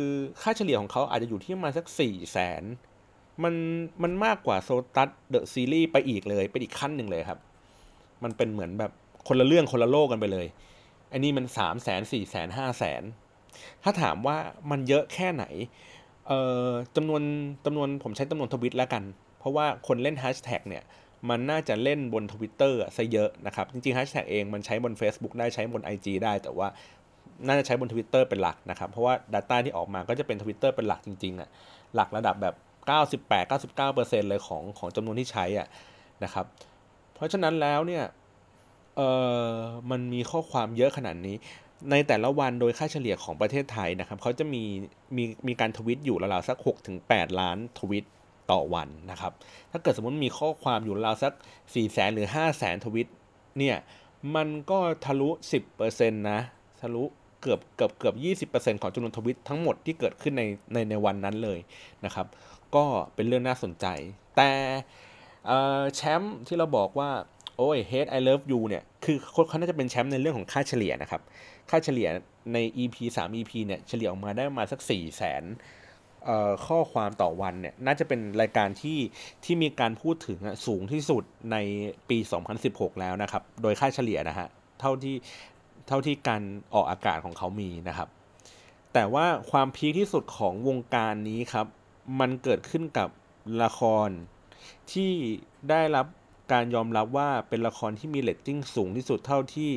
ค่าเฉลี่ยของเขาอาจจะอยู่ที่ประมาณสักสี่แสนมันมันมากกว่าโซตัสเดอะซีรีส์ไปอีกเลยเป็นอีกขั้นหนึ่งเลยครับ มันเป็นเหมือนแบบคนละเรื่องคนละโลกกันไปเลย อันนี้มันสามแสนสี่แสนห้าแสนถ้าถามว่ามันเยอะแค่ไหนเอ่อจำนวนจำนวนผมใช้จำนวนทวิตแล้วกัน เพราะว่าคนเล่นแฮชแท็กเนี่ยมันน่าจะเล่นบน Twitter ซะเยอะนะครับ จริงๆแฮชแท็กเองมันใช้บน Facebook ได้ใช้บน IG ได้ แต่ว่า น่าจะใช้บน Twitter เป็นหลักนะครับ เพราะว่า Data ที่ออกมาก็จะเป็น Twitter เป็นหลักจริงๆอะหลักระดับแบบ 98-99%เลยของของจำนวนที่ใช้อะนะครับ เพราะฉะนั้นแล้วเนี่ยเออมันมีข้อความเยอะขนาดนี้ ในแต่ละวันโดยค่าเฉลี่ยของประเทศไทยนะครับเขาจะมีมีมีการทวิตอยู่ราวๆสัก6ถึง8ล้านทวิตต่อวันนะครับ ถ้าเกิดสมมติมีข้อความอยู่ราวสัก4แสนหรือ5แสนทวิตเนี่ย มันก็ทะลุ 10%นะ ทะลุ เกือบเกือบเกือบ 20%ของจำนวนทวิตทั้งหมดที่เกิดขึ้นในในในวันนั้นเลยนะครับ ก็เป็นเรื่องน่าสนใจ แต่แชมป์ที่เราบอกว่า โอ้ย hate I love you เนี่ย คือเขาน่าจะเป็นแชมป์ในเรื่องของค่าเฉลี่ยนะครับ ค่าเฉลี่ยใน EP 3 EP เนี่ยเฉลี่ยออกมาได้ประมาณสัก4แสนข้อความต่อวันเนี่ยน่าจะเป็นรายการที่ที่มีการพูดถึงสูงที่สุดในปี 2016 แล้วนะครับ โดยค่าเฉลี่ยนะฮะ เท่าที่ เท่าที่การออกอากาศของเขามีนะครับ แต่ว่าความ peak ที่สุดของวงการนี้ครับ มันเกิดขึ้นกับละคร ที่ได้รับการยอมรับว่าเป็นละครที่มีเรตติ้งสูงที่สุดเท่าที่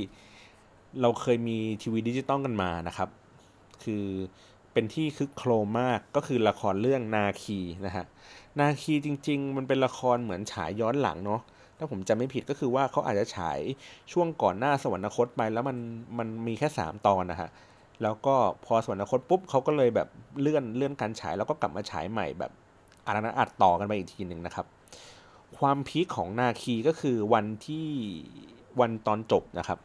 เราเคยมีทีวีดิจิตอลกันมานะครับ คือเป็นที่คึกโครมมากก็คือละครเรื่องนาคีนะฮะนาคีจริง ๆ มันเป็นละครเหมือนฉายย้อนหลังเนาะ ถ้าผมจำไม่ผิดก็คือว่าเขาอาจจะฉายช่วงก่อนหน้าสวรรคตไปแล้วมันมันมีแค่ 3 ตอนนะฮะแล้วก็พอสวรรคตปุ๊บเขาก็เลยแบบเลื่อนเลื่อนการฉายแล้วก็กลับมาฉายใหม่แบบอันนั้นอัดต่อกันไปอีกทีหนึ่งนะครับ ความพีคของนาคีก็คือวันที่วันตอนจบนะครับ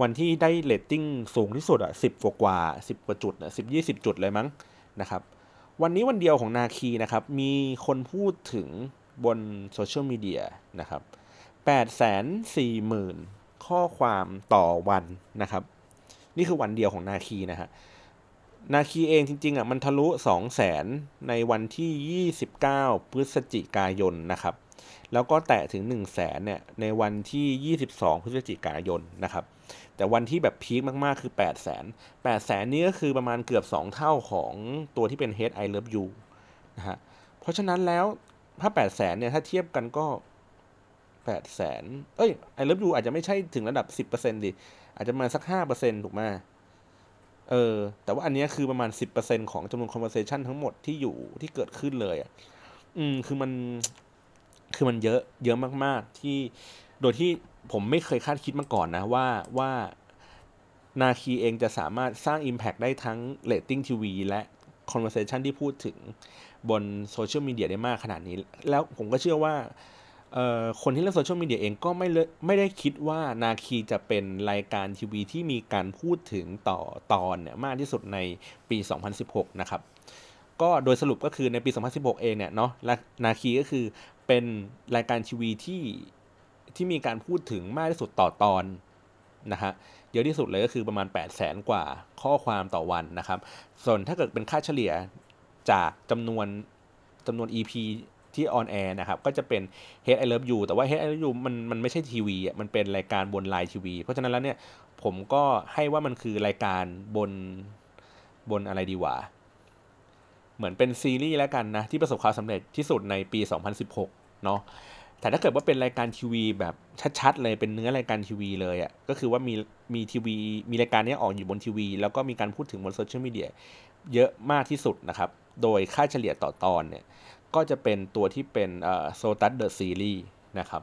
วันที่ได้เรตติ้งสูงที่สุดอะสิบกว่ากว่าสิบกว่าจุดอะสิบยี่สิบจุดเลยมั้งนะครับ วันนี้วันเดียวของนาคีนะครับ มีคนพูดถึงบนโซเชียลมีเดียนะครับ แปดแสนสี่หมื่นข้อความต่อวันนะครับ นี่คือวันเดียวของนาคีนะฮะนาคีเองจริงๆอะมันทะลุ 2 0 0แสนในวันที่ 29 พฤศจิกายนนะครับ แล้วก็แตะถึง 1 0 0 0 0แสนเนี่ยในวันที่ 22 พฤศจิกายนนะครับ แต่วันที่แบบพีคมากๆคือ 8 0 0แสน8แสนนี่ก็คือประมาณเกือบ 2 เท่าของตัวที่เป็น Head I Love You นะฮะ เพราะฉะนั้นแล้วถ้า 8 0 0แสนเนี่ยถ้าเทียบกันก็ 8 0 0แสนเอ้ย I Love You อาจจะไม่ใช่ถึงระดับ10%ดิอาจจะมาสัก5%ถูกไหมเออ แต่ว่าอันนี้คือประมาณ10%ของจำนวน conversation ทั้งหมดที่อยู่ที่เกิดขึ้นเลยอะอืมคือมันคือมันเยอะเยอะมาก ๆ ที่โดยที่ผมไม่เคยคาดคิดมาก่อนนะว่าว่านาคีเองจะสามารถสร้าง Impact ได้ทั้ง Rating TV และ Conversation ที่พูดถึงบนโซเชียลมีเดียได้มากขนาดนี้ แล้วผมก็เชื่อว่า คนที่เล่นโซเชียลมีเดียเองก็ไม่ไม่ได้คิดว่านาคีจะเป็นรายการทีวีที่มีการพูดถึงต่อตอนเนี่ยมากที่สุดในปี 2016 นะครับ ก็โดยสรุปก็คือในปี 2016 เองเนี่ยเนาะนาคีก็คือเป็นรายการทีวีที่ที่มีการพูดถึงมากที่สุดต่อตอนนะฮะเยอะที่สุดเลยก็คือประมาณ 8 0 0แสนกว่าข้อความต่อวันนะครับ ส่วนถ้าเกิดเป็นค่าเฉลี่ยจากจำนวนจำนวน EP ที่ on air นะครับ ก็จะเป็น Hate I Love You แต่ว่า Hate I Love You มันมันไม่ใช่ทีวีอะมันเป็นรายการบน LINE TV เพราะฉะนั้นแล้วเนี่ยผมก็ให้ว่ามันคือรายการบนบนอะไรดีวะเหมือนเป็นซีรีส์แล้วกันนะ ที่ประสบความสำเร็จที่สุดในปี 2016 เนาะแต่ถ้าเกิดว่าเป็นรายการทีวีแบบชัดๆเลยเป็นเนื้อรายการทีวีเลยอะ่ะก็คือว่ามีมีทีวีมีรายการนี้ออกอยู่บนทีวี แล้วก็มีการพูดถึงบนโซเชียลมีเดียเยอะมากที่สุดนะครับ โดยค่าเฉลี่ยต่อตอนเนี่ย ก็จะเป็นตัวที่เป็น SOTUS The Seriesนะครับ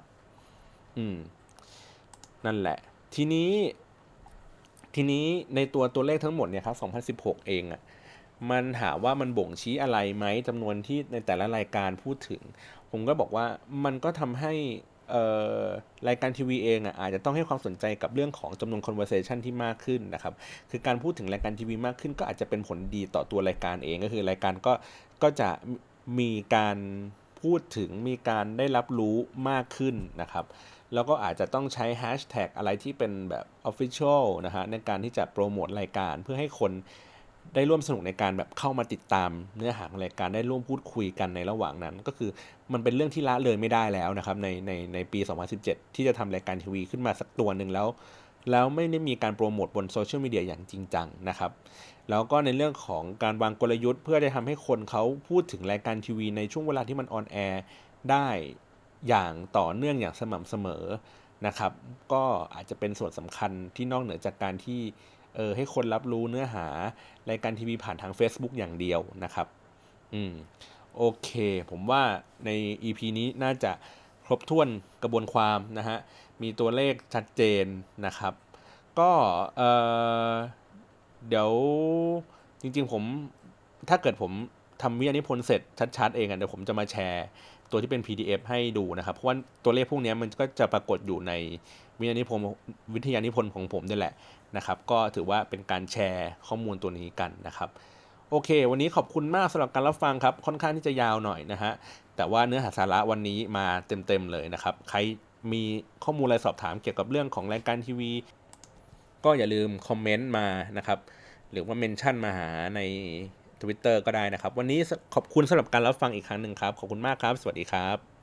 อืม นั่นแหละ ทีนี้ ทีนี้ในตัวตัวเลขทั้งหมดเนี่ยครับ 2016 เองอะ่ะ มันถามว่ามันบ่งชี้อะไรไหมจำนวนที่ในแต่ละรายการพูดถึง ผมก็บอกว่ามันก็ทำให้รายการทีวีเองอะอาจจะต้องให้ความสนใจกับเรื่องของจำนวน conversation ที่มากขึ้นนะครับ คือการพูดถึงรายการทีวีมากขึ้นก็อาจจะเป็นผลดีต่อตัวรายการเองก็คือรายการก็ก็จะ มีการพูดถึงมีการได้รับรู้มากขึ้นนะครับ แล้วก็อาจจะต้องใช้แฮชแท็กอะไรที่เป็นแบบ Official นะฮะในการที่จะโปรโมทรายการเพื่อให้คนได้ร่วมสนุกในการแบบเข้ามาติดตามเนื้อหาของรายการได้ร่วมพูดคุยกันในระหว่างนั้น ก็คือมันเป็นเรื่องที่ละเลยไม่ได้แล้วนะครับในในในปี 2017 ที่จะทำรายการทีวีขึ้นมาสักตัวหนึ่งแล้ว แล้วไม่ได้มีการโปรโมทบนโซเชียลมีเดียอย่างจริงจังนะครับ แล้วก็ในเรื่องของการวางกลยุทธ์ เพื่อได้ทำให้คนเขาพูดถึงรายการทีวีในช่วงเวลาที่มันออนแอร์ได้อย่างต่อเนื่องอย่างสม่ำเสมอนะครับ ก็อาจจะเป็นส่วนสำคัญที่นอกเหนือจากการที่เออให้คนรับรู้เนื้อหารายการทีวีผ่านทาง Facebook อย่างเดียวนะครับ อืม โอเค ผมว่าใน EP นี้น่าจะครบถ้วนกระบวนความนะฮะ มีตัวเลขชัดเจนนะครับ ก็เออเดี๋ยวจริงๆผมถ้าเกิดผมทำวิทยานิพนธ์เสร็จชัดๆเองอะเดี๋ยวผมจะมาแชร์ตัวที่เป็น PDF ให้ดูนะครับ เพราะว่าตัวเลขพวกนี้มันก็จะปรากฏอยู่ในวิทยานิพนธ์วิทยานิพนธ์ของผมนี่แหละนะครับ ก็ถือว่าเป็นการแชร์ข้อมูลตัวนี้กันนะครับ โอเค วันนี้ขอบคุณมากสำหรับการรับฟังครับ ค่อนข้างที่จะยาวหน่อยนะฮะแต่ว่าเนื้อหาสาระวันนี้มาเต็มๆเลยนะครับ ใคร มีข้อมูลอะไรสอบถามเกี่ยวกับเรื่องของรายการทีวี ก็อย่าลืมคอมเมนต์มานะครับ หรือว่าเมนชั่นมาหาใน Twitter ก็ได้นะครับ วันนี้ขอบคุณสำหรับการรับฟังอีกครั้งหนึ่งครับ ขอบคุณมากครับ สวัสดีครับ